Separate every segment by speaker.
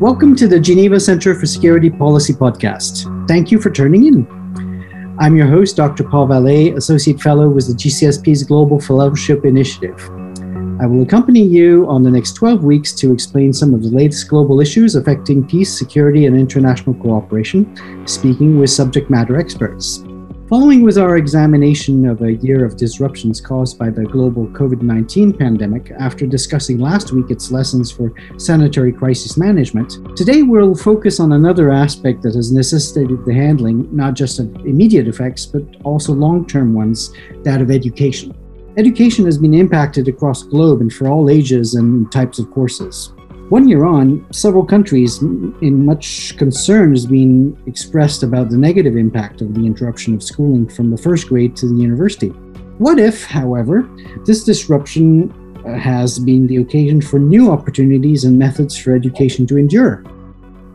Speaker 1: Welcome to the Geneva Center for Security Policy podcast. Thank you for turning in. I'm your host, Dr. Paul Vallet, Associate Fellow with the GCSP's Global Fellowship Initiative. I will accompany you on the next 12 weeks to explain some of the latest global issues affecting peace, security, and international cooperation, speaking with subject matter experts. Following was our examination of a year of disruptions caused by the global COVID 19 pandemic, after discussing last week its lessons for sanitary crisis management, today we'll focus on another aspect that has necessitated the handling not just of immediate effects, but also long term ones that of education. Education has been impacted across the globe and for all ages and types of courses. One year on, several countries in much concern has been expressed about the negative impact of the interruption of schooling from the first grade to the university. What if, however, this disruption uh, has been the occasion for new opportunities and methods for education to endure?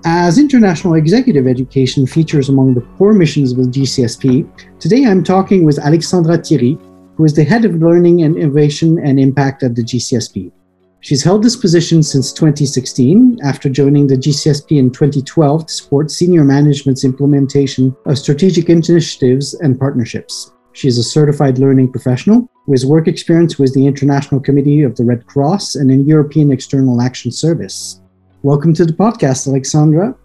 Speaker 1: As international executive education features among the core missions of GCSP, today I'm talking with Alexandra Thiry, who is the head of learning and innovation and impact at the GCSP. She's held this position since 2016 after joining the GCSP in 2012 to support senior management's implementation of strategic initiatives and partnerships. She is a certified learning professional with work experience with the International Committee of the Red Cross and in European External Action Service. Welcome to the podcast, Alexandra.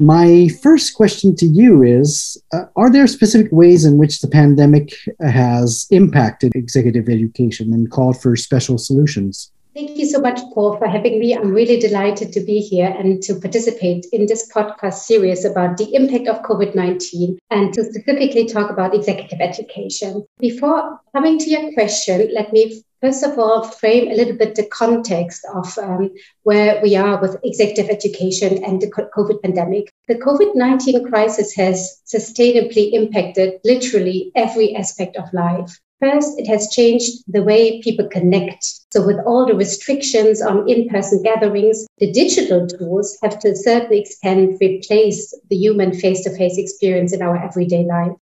Speaker 1: My first question to you is uh, Are there specific ways in which the pandemic has impacted executive education and called for special solutions?
Speaker 2: Thank you so much, Paul, for having me. I'm really delighted to be here and to participate in this podcast series about the impact of COVID 19 and to specifically talk about executive education. Before coming to your question, let me first of all frame a little bit the context of um, where we are with executive education and the COVID pandemic. The COVID 19 crisis has sustainably impacted literally every aspect of life. First, it has changed the way people connect. So, with all the restrictions on in person gatherings, the digital tools have to a certain extent replaced the human face to face experience in our everyday life.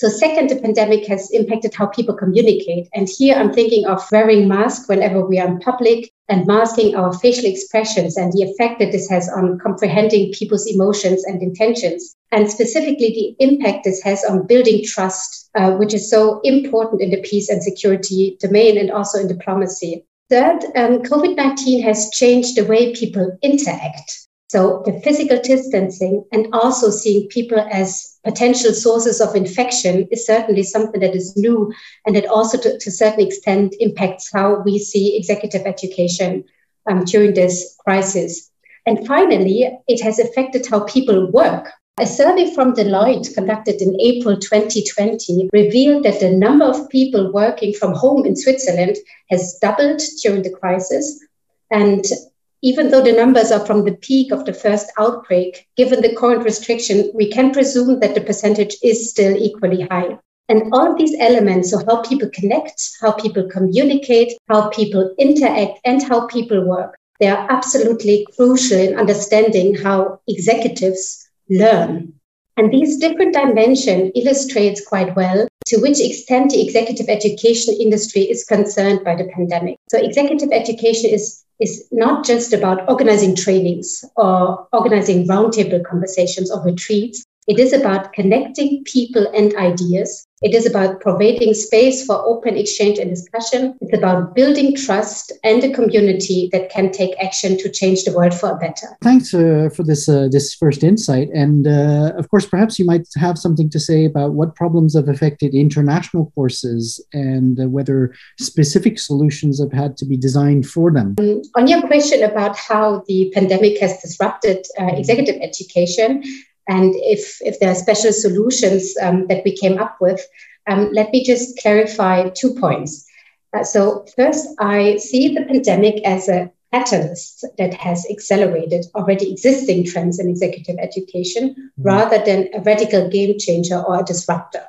Speaker 2: So second, the pandemic has impacted how people communicate. And here I'm thinking of wearing masks whenever we are in public and masking our facial expressions and the effect that this has on comprehending people's emotions and intentions. And specifically the impact this has on building trust, uh, which is so important in the peace and security domain and also in diplomacy. Third, um, COVID 19 has changed the way people interact. So the physical distancing and also seeing people as potential sources of infection is certainly something that is new and that also to, to a certain extent impacts how we see executive education um, during this crisis. And finally, it has affected how people work. A survey from Deloitte conducted in April 2020 revealed that the number of people working from home in Switzerland has doubled during the crisis. And even though the numbers are from the peak of the first outbreak, given the current restriction, we can presume that the percentage is still equally high. And all of these elements, so how people connect, how people communicate, how people interact, and how people work, they are absolutely crucial in understanding how executives learn. And these different dimensions illustrates quite well to which extent the executive education industry is concerned by the pandemic. So executive education is is not just about organizing trainings or organizing roundtable conversations or retreats. It is about connecting people and ideas it is about providing space for open exchange and discussion. It's about building trust and a community that can take action to change the world for a better.
Speaker 1: Thanks uh, for this uh, this first insight, and uh, of course, perhaps you might have something to say about what problems have affected international courses and uh, whether specific solutions have had to be designed for them.
Speaker 2: Um, on your question about how the pandemic has disrupted uh, executive education, and if, if there are special solutions um, that we came up with, um, let me just clarify two points. Uh, so, first, I see the pandemic as a catalyst that has accelerated already existing trends in executive education mm-hmm. rather than a radical game changer or a disruptor.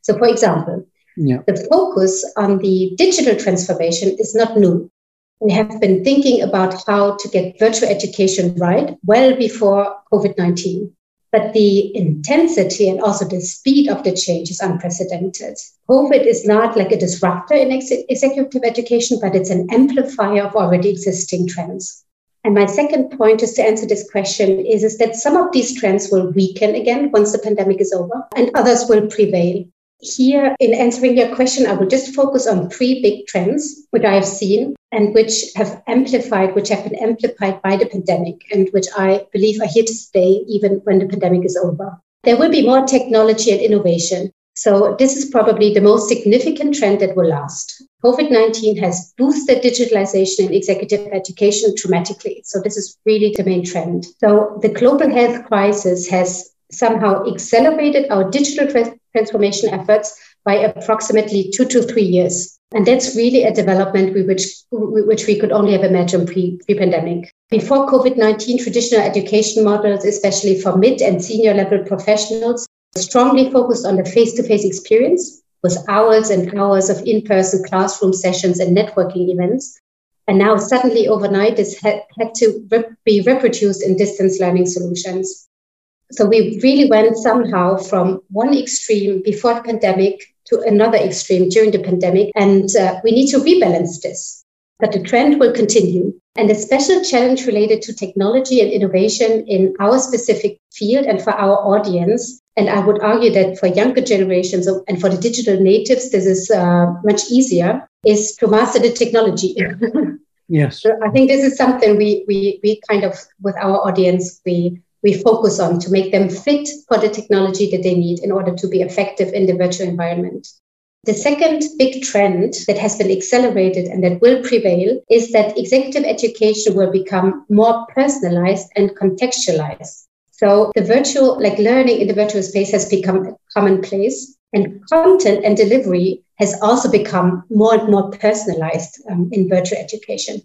Speaker 2: So, for example, yeah. the focus on the digital transformation is not new. We have been thinking about how to get virtual education right well before COVID 19 but the intensity and also the speed of the change is unprecedented. COVID is not like a disruptor in ex- executive education, but it's an amplifier of already existing trends. And my second point, is to answer this question, is, is that some of these trends will weaken again once the pandemic is over, and others will prevail. Here, in answering your question, I will just focus on three big trends which I have seen and which have amplified, which have been amplified by the pandemic, and which I believe are here to stay even when the pandemic is over. There will be more technology and innovation. So, this is probably the most significant trend that will last. COVID 19 has boosted digitalization in executive education dramatically. So, this is really the main trend. So, the global health crisis has somehow accelerated our digital transformation efforts by approximately two to three years. And that's really a development which, which we could only have imagined pre, pre-pandemic. Before COVID-19, traditional education models, especially for mid and senior level professionals, strongly focused on the face-to-face experience with hours and hours of in-person classroom sessions and networking events. And now suddenly overnight, this had, had to be reproduced in distance learning solutions. So we really went somehow from one extreme before the pandemic to another extreme during the pandemic. And uh, we need to rebalance this. But the trend will continue. And the special challenge related to technology and innovation in our specific field and for our audience. And I would argue that for younger generations and for the digital natives, this is uh, much easier, is to master the technology.
Speaker 1: yes.
Speaker 2: So I think this is something we, we, we kind of, with our audience, we we focus on to make them fit for the technology that they need in order to be effective in the virtual environment. The second big trend that has been accelerated and that will prevail is that executive education will become more personalized and contextualized. So the virtual, like learning in the virtual space has become commonplace and content and delivery has also become more and more personalized um, in virtual education.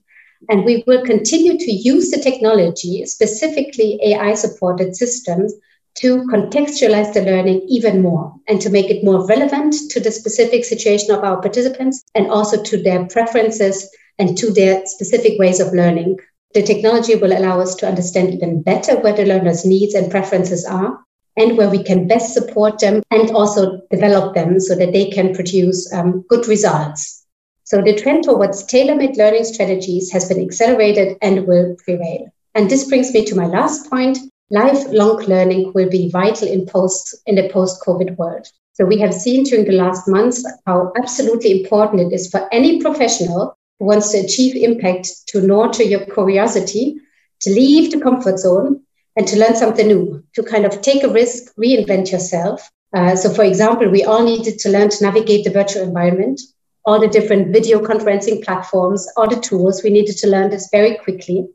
Speaker 2: And we will continue to use the technology, specifically AI supported systems, to contextualize the learning even more and to make it more relevant to the specific situation of our participants and also to their preferences and to their specific ways of learning. The technology will allow us to understand even better where the learner's needs and preferences are and where we can best support them and also develop them so that they can produce um, good results. So the trend towards tailor-made learning strategies has been accelerated and will prevail. And this brings me to my last point. Lifelong learning will be vital in post in the post-COVID world. So we have seen during the last months how absolutely important it is for any professional who wants to achieve impact to nurture your curiosity, to leave the comfort zone and to learn something new, to kind of take a risk, reinvent yourself. Uh, so, for example, we all needed to learn to navigate the virtual environment all the different video conferencing platforms, all the tools. We needed to learn this very quickly.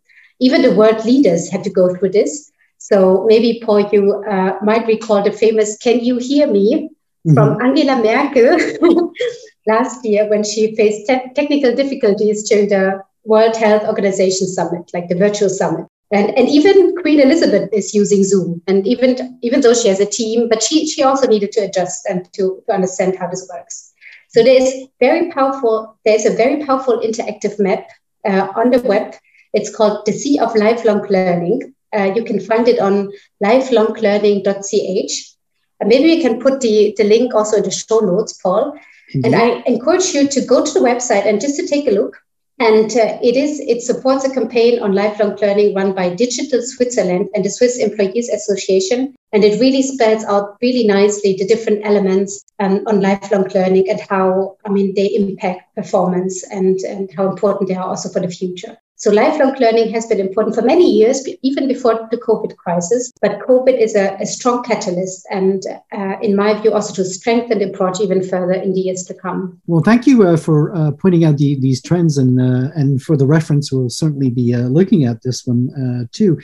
Speaker 2: Even the world leaders had to go through this. So maybe, Paul, you uh, might recall the famous Can You Hear Me mm-hmm. from Angela Merkel last year when she faced te- technical difficulties during the World Health Organization Summit, like the virtual summit. And, and even Queen Elizabeth is using Zoom. And even, even though she has a team, but she, she also needed to adjust and to, to understand how this works. So there's very powerful, there's a very powerful interactive map uh, on the web. It's called the Sea of Lifelong Learning. Uh, you can find it on lifelonglearning.ch. Uh, maybe we can put the, the link also in the show notes, Paul. Mm-hmm. And I encourage you to go to the website and just to take a look. And uh, it is it supports a campaign on lifelong learning run by Digital Switzerland and the Swiss Employees Association and it really spells out really nicely the different elements um, on lifelong learning and how, I mean, they impact performance and, and how important they are also for the future. So lifelong learning has been important for many years, even before the COVID crisis. But COVID is a, a strong catalyst, and uh, in my view, also to strengthen the approach even further in the years to come.
Speaker 1: Well, thank you uh, for uh, pointing out the, these trends, and uh, and for the reference, we'll certainly be uh, looking at this one uh, too.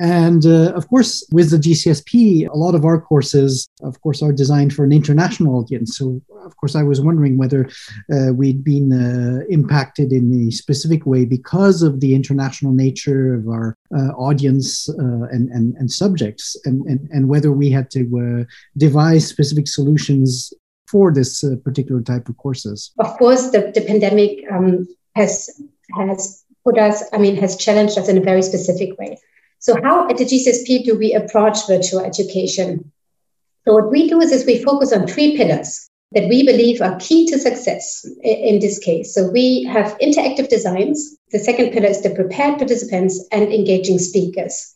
Speaker 1: And uh, of course, with the GCSP, a lot of our courses, of course, are designed for an international audience. So, of course, I was wondering whether uh, we'd been uh, impacted in a specific way because of the international nature of our uh, audience uh, and, and, and subjects, and, and, and whether we had to uh, devise specific solutions for this particular type of courses.
Speaker 2: Of course, the, the pandemic um, has has put us, I mean, has challenged us in a very specific way. So how at the GCSP do we approach virtual education? So what we do is, is we focus on three pillars. that we believe are key to success in this case. So we have interactive designs. The second pillar is the prepared participants and engaging speakers.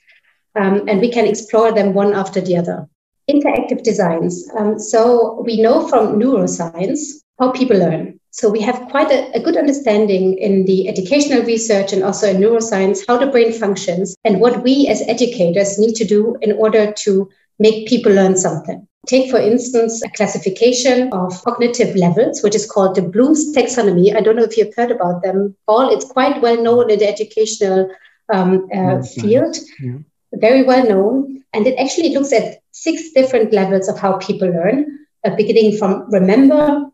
Speaker 2: Um, and we can explore them one after the other. Interactive designs. Um, so we know from neuroscience how people learn. So we have quite a, a, good understanding in the educational research and also in neuroscience how the brain functions and what we as educators need to do in order to make people learn something. Take, for instance, a classification of cognitive levels, which is called the Bloom's taxonomy. I don't know if you've heard about them, Paul. It's quite well known in the educational um, uh, field, yeah. very well known. And it actually looks at six different levels of how people learn, uh, beginning from remember,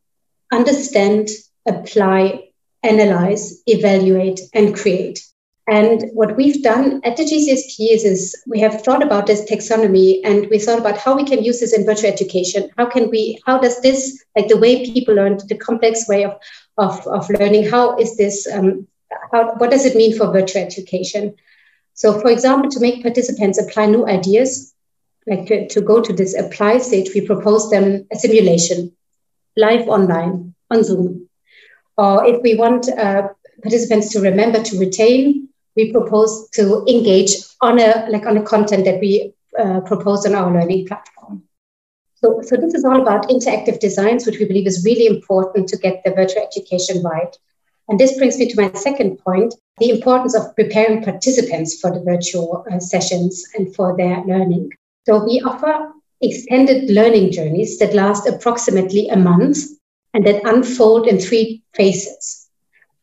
Speaker 2: understand, apply, analyze, evaluate, and create. And what we've done at the GCSP is, is we have thought about this taxonomy and we thought about how we can use this in virtual education. How can we, how does this, like the way people learn, the complex way of, of, of learning, how is this, um, how, what does it mean for virtual education? So, for example, to make participants apply new ideas, like to, to go to this apply stage, we propose them a simulation, live online on Zoom. Or if we want uh, participants to remember to retain we propose to engage on a like on a content that we uh, propose on our learning platform. So, so this is all about interactive designs, which we believe is really important to get the virtual education right. And this brings me to my second point, the importance of preparing participants for the virtual uh, sessions and for their learning. So we offer extended learning journeys that last approximately a month and that unfold in three phases.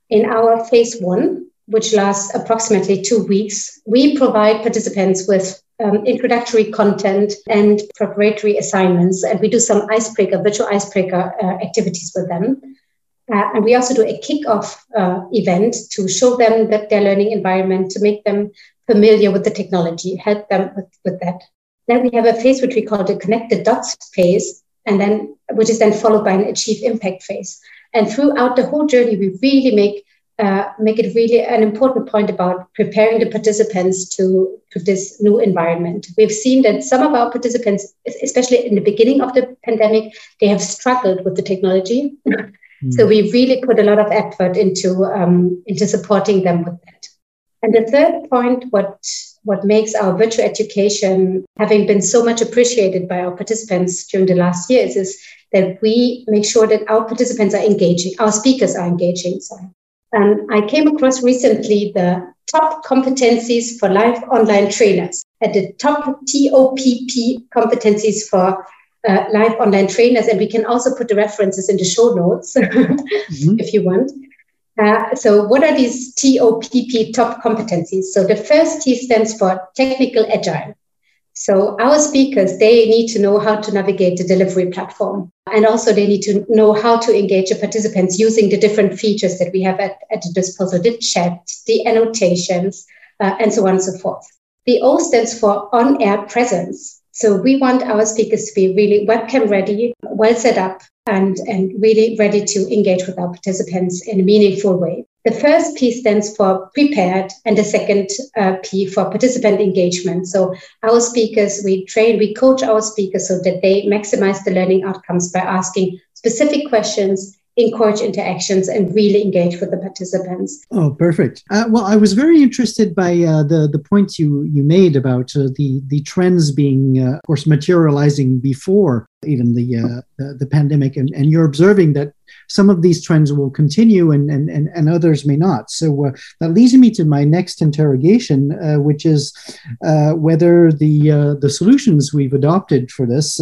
Speaker 2: In our phase one, which lasts approximately two weeks, we provide participants with um, introductory content and preparatory assignments. And we do some icebreaker, virtual icebreaker uh, activities with them. Uh, and we also do a kickoff uh, event to show them that their learning environment, to make them familiar with the technology, help them with, with that. Then we have a phase which we call the connected dots phase, and then which is then followed by an achieve impact phase. And throughout the whole journey, we really make uh, make it really an important point about preparing the participants to, to this new environment. We've seen that some of our participants, especially in the beginning of the pandemic, they have struggled with the technology. Mm. So we really put a lot of effort into um, into supporting them with that. And the third point, what what makes our virtual education having been so much appreciated by our participants during the last years is that we make sure that our participants are engaging, our speakers are engaging. Sorry. And I came across recently the top competencies for live online trainers at the top TOPP competencies for uh, live online trainers. And we can also put the references in the show notes mm-hmm. if you want. Uh, so, what are these TOPP top competencies? So, the first T stands for technical agile. So our speakers, they need to know how to navigate the delivery platform. And also they need to know how to engage the participants using the different features that we have at, at the disposal, the chat, the annotations, uh, and so on and so forth. The O stands for on-air presence. So we want our speakers to be really webcam ready, well set up, and, and really ready to engage with our participants in a meaningful way. The first P stands for prepared, and the second uh, P for participant engagement. So, our speakers, we train, we coach our speakers so that they maximize the learning outcomes by asking specific questions encourage interactions and really engage with the participants.
Speaker 1: Oh, perfect. Uh, well, I was very interested by uh, the the points you you made about uh, the the trends being, uh, of course, materializing before even the uh, the, the, pandemic, and, and you're observing that some of these trends will continue and and, and, and others may not. So uh, that leads me to my next interrogation, which is whether the the solutions we've adopted for this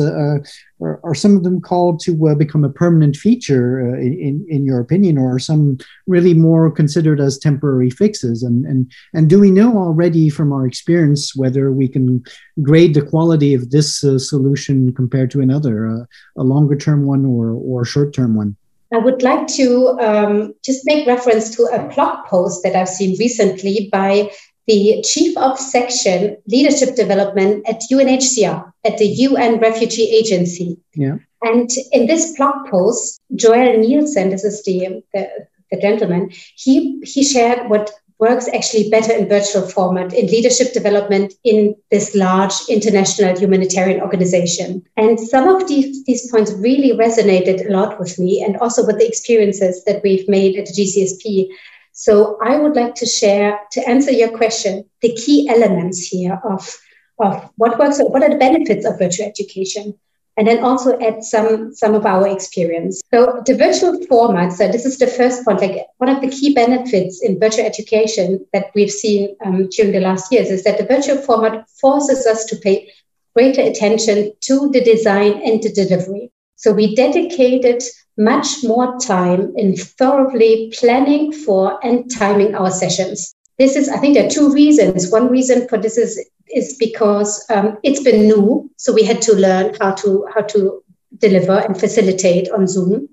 Speaker 1: are, are some of them called to uh, become a permanent feature uh, in, in your opinion or are some really more considered as temporary fixes and, and and do we know already from our experience whether we can grade the quality of this uh, solution compared to another uh, a longer term one or or short term one
Speaker 2: I would like to um, just make reference to a blog post that I've seen recently by the chief of section leadership development at UNHCR, at the UN Refugee Agency.
Speaker 1: Yeah.
Speaker 2: And in this blog post, Joel Nielsen, this is the, the, the gentleman, he, he shared what works actually better in virtual format in leadership development in this large international humanitarian organization. And some of these, these points really resonated a lot with me and also with the experiences that we've made at the GCSP. So I would like to share, to answer your question, the key elements here of, of what works, what are the benefits of virtual education and then also add some some of our experience. So the virtual format. So this is the first point. Like one of the key benefits in virtual education that we've seen um, during the last years is that the virtual format forces us to pay greater attention to the design and the delivery. So we dedicated much more time in thoroughly planning for and timing our sessions. This is, I think, there are two reasons. One reason for this is is because um, it's been new, so we had to learn how to how to deliver and facilitate on Zoom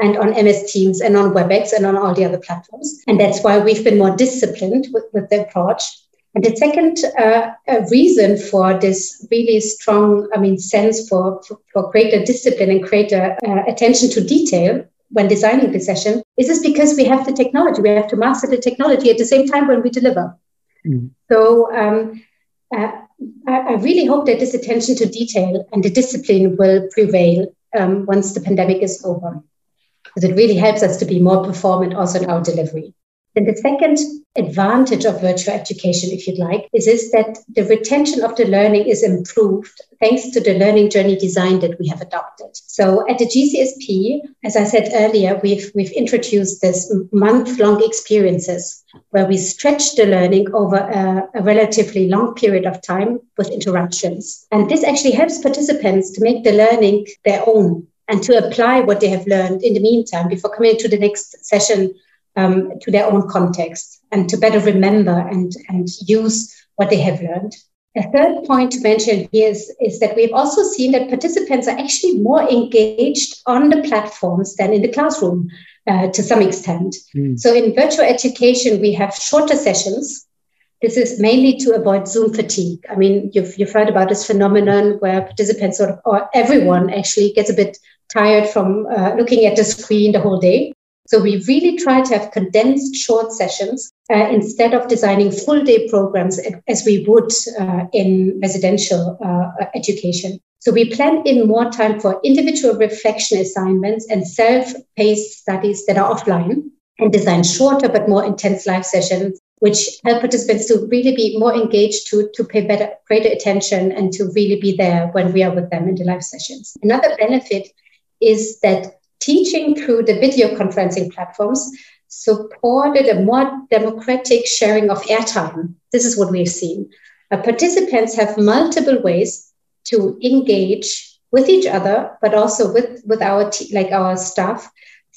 Speaker 2: and on MS Teams and on WebEx and on all the other platforms. And that's why we've been more disciplined with, with the approach. And the second uh, reason for this really strong, I mean, sense for, for, for greater discipline and greater uh, attention to detail when designing the session is this because we have the technology. We have to master the technology at the same time when we deliver. Mm. So um, uh, I, I, really hope that this attention to detail and the discipline will prevail um, once the pandemic is over, because it really helps us to be more performant also in our delivery. Then the second advantage of virtual education, if you'd like, is, is that the retention of the learning is improved thanks to the learning journey design that we have adopted. So at the GCSP, as I said earlier, we've, we've introduced this month-long experiences where we stretch the learning over a, a relatively long period of time with interruptions. And this actually helps participants to make the learning their own and to apply what they have learned in the meantime before coming to the next session um, to their own context and to better remember and, and use what they have learned. A third point to mention here is, is that we've also seen that participants are actually more engaged on the platforms than in the classroom uh, to some extent. Mm. So in virtual education, we have shorter sessions. This is mainly to avoid Zoom fatigue. I mean, you've, you've heard about this phenomenon where participants sort of, or everyone actually gets a bit tired from uh, looking at the screen the whole day. So we really try to have condensed short sessions uh, instead of designing full day programs as we would uh, in residential uh, education. So we plan in more time for individual reflection assignments and self-paced studies that are offline and design shorter but more intense live sessions which help participants to really be more engaged, to, to pay better, greater attention, and to really be there when we are with them in the live sessions. Another benefit is that teaching through the video conferencing platforms supported a more democratic sharing of airtime. This is what we've seen. Uh, participants have multiple ways to engage with each other, but also with, with our like our staff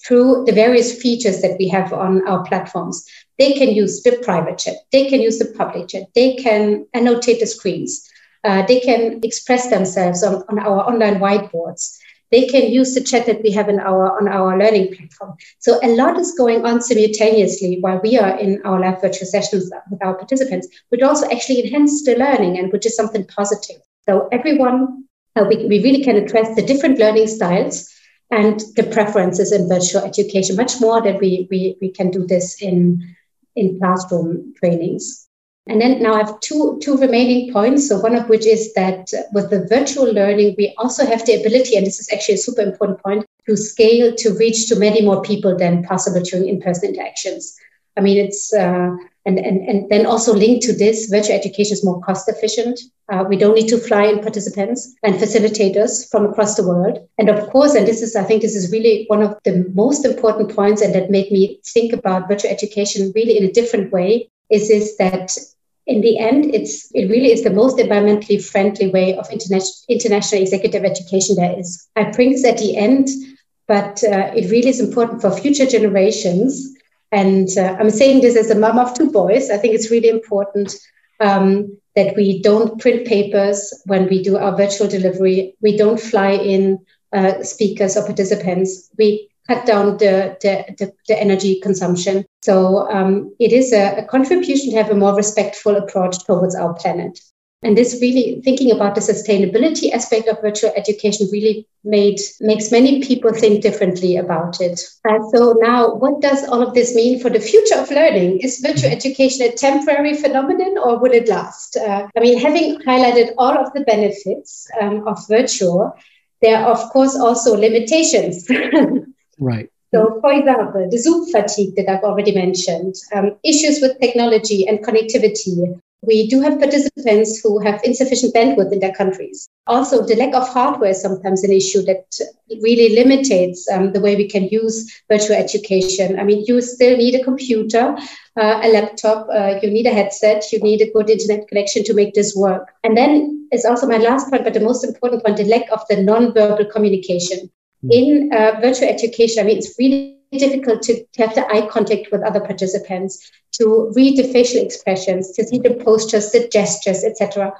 Speaker 2: through the various features that we have on our platforms. They can use the private chat, they can use the public chat, they can annotate the screens, uh, they can express themselves on, on our online whiteboards they can use the chat that we have in our on our learning platform. So a lot is going on simultaneously while we are in our live virtual sessions with our participants, which also actually enhance the learning and which is something positive. So everyone, uh, we, we really can address the different learning styles and the preferences in virtual education much more than we, we, we can do this in, in classroom trainings. And then now I have two, two remaining points. So one of which is that with the virtual learning, we also have the ability, and this is actually a super important point, to scale to reach to many more people than possible during in-person interactions. I mean, it's uh, and, and and then also linked to this, virtual education is more cost efficient. Uh, we don't need to fly in participants and facilitators from across the world. And of course, and this is I think this is really one of the most important points, and that made me think about virtual education really in a different way. Is is that in the end, it's it really is the most environmentally friendly way of international executive education there is. I bring this at the end, but uh, it really is important for future generations. And uh, I'm saying this as a mom of two boys. I think it's really important um, that we don't print papers when we do our virtual delivery. We don't fly in uh, speakers or participants. We cut down the, the, the, the energy consumption. So um, it is a, a, contribution to have a more respectful approach towards our planet. And this really thinking about the sustainability aspect of virtual education really made makes many people think differently about it. Uh, so now, what does all of this mean for the future of learning? Is virtual mm-hmm. education a temporary phenomenon or will it last? Uh, I mean, having highlighted all of the benefits um, of virtual, there are of course also limitations.
Speaker 1: right.
Speaker 2: So, for example, the Zoom fatigue that I've already mentioned, um, issues with technology and connectivity, we do have participants who have insufficient bandwidth in their countries. Also, the lack of hardware is sometimes an issue that really limits um, the way we can use virtual education. I mean, you still need a computer, uh, a laptop, uh, you need a headset, you need a good internet connection to make this work. And then is also my last point, but the most important one the lack of the non-verbal communication. Mm. In uh, virtual education, I mean, it's really difficult to, to have the eye contact with other participants, to read the facial expressions, to see the postures, the gestures, etc.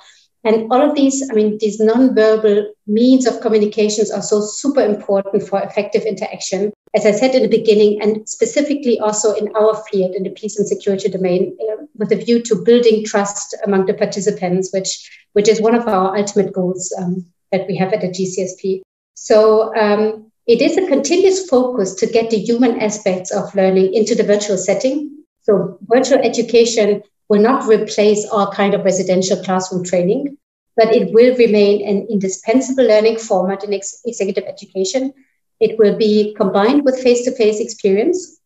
Speaker 2: And all of these, I mean, these non-verbal means of communications are so super important for effective interaction. As I said in the beginning, and specifically also in our field, in the peace and security domain, uh, with a view to building trust among the participants, which which is one of our ultimate goals um, that we have at the GCSP. So um, it is a continuous focus to get the human aspects of learning into the virtual setting. So virtual education will not replace all kind of residential classroom training, but it will remain an indispensable learning format in ex- executive education. It will be combined with face-to-face experience.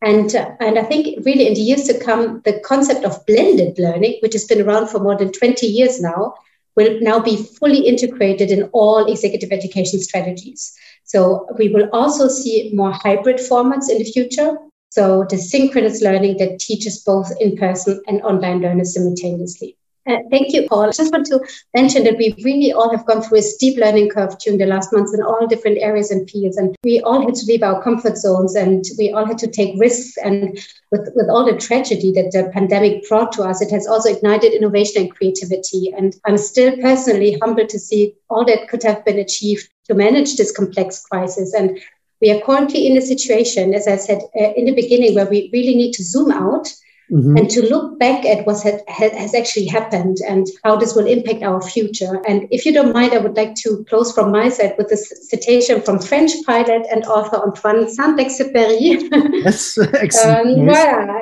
Speaker 2: And, uh, and I think really in the years to come, the concept of blended learning, which has been around for more than 20 years now, will now be fully integrated in all executive education strategies. So we will also see more hybrid formats in the future. So the synchronous learning that teaches both in person and online learners simultaneously. Uh, thank you, Paul. I just want to mention that we really all have gone through a steep learning curve during the last months in all different areas and fields. And we all had to leave our comfort zones and we all had to take risks. And with, with all the tragedy that the pandemic brought to us, it has also ignited innovation and creativity. And I'm still personally humbled to see all that could have been achieved to manage this complex crisis. And we are currently in a situation, as I said uh, in the beginning, where we really need to zoom out Mm-hmm. and to look back at what had, has actually happened and how this will impact our future. And if you don't mind, I would like to close from my side with a citation from French pilot and author Antoine Saint-Exupéry.
Speaker 1: That's excellent.
Speaker 2: um, voilà.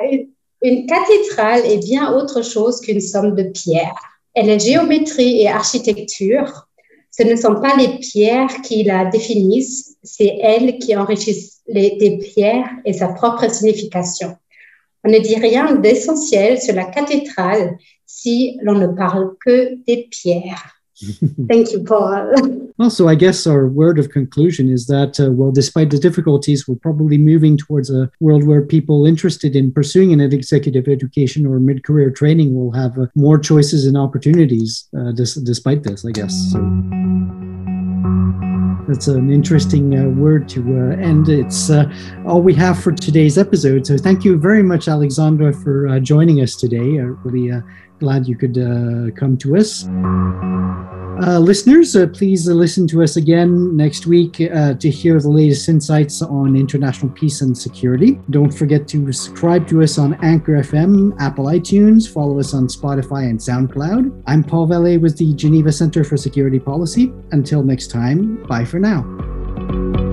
Speaker 2: Une cathédrale est bien autre chose qu'une somme de pierres. Elle est géométrie et architecture. Ce ne sont pas les pierres qui la définissent, c'est elles qui enrichissent les, des pierres et sa propre signification. On ne dit rien d'essentiel sur la cathédrale si l'on ne parle que des pierres. Thank you, Paul.
Speaker 1: Also, I guess our word of conclusion is that, uh, well, despite the difficulties, we're probably moving towards a world where people interested in pursuing an executive education or mid career training will have uh, more choices and opportunities uh, dis- despite this, I guess. So that's an interesting uh, word to uh, end. It's uh, all we have for today's episode. So thank you very much, Alexandra, for uh, joining us today. I'm really uh, glad you could uh, come to us. Uh, listeners, uh, please listen to us again next week uh, to hear the latest insights on international peace and security. Don't forget to subscribe to us on Anchor FM, Apple iTunes, follow us on Spotify and SoundCloud. I'm Paul Vallet with the Geneva Center for Security Policy. Until next time, bye for now.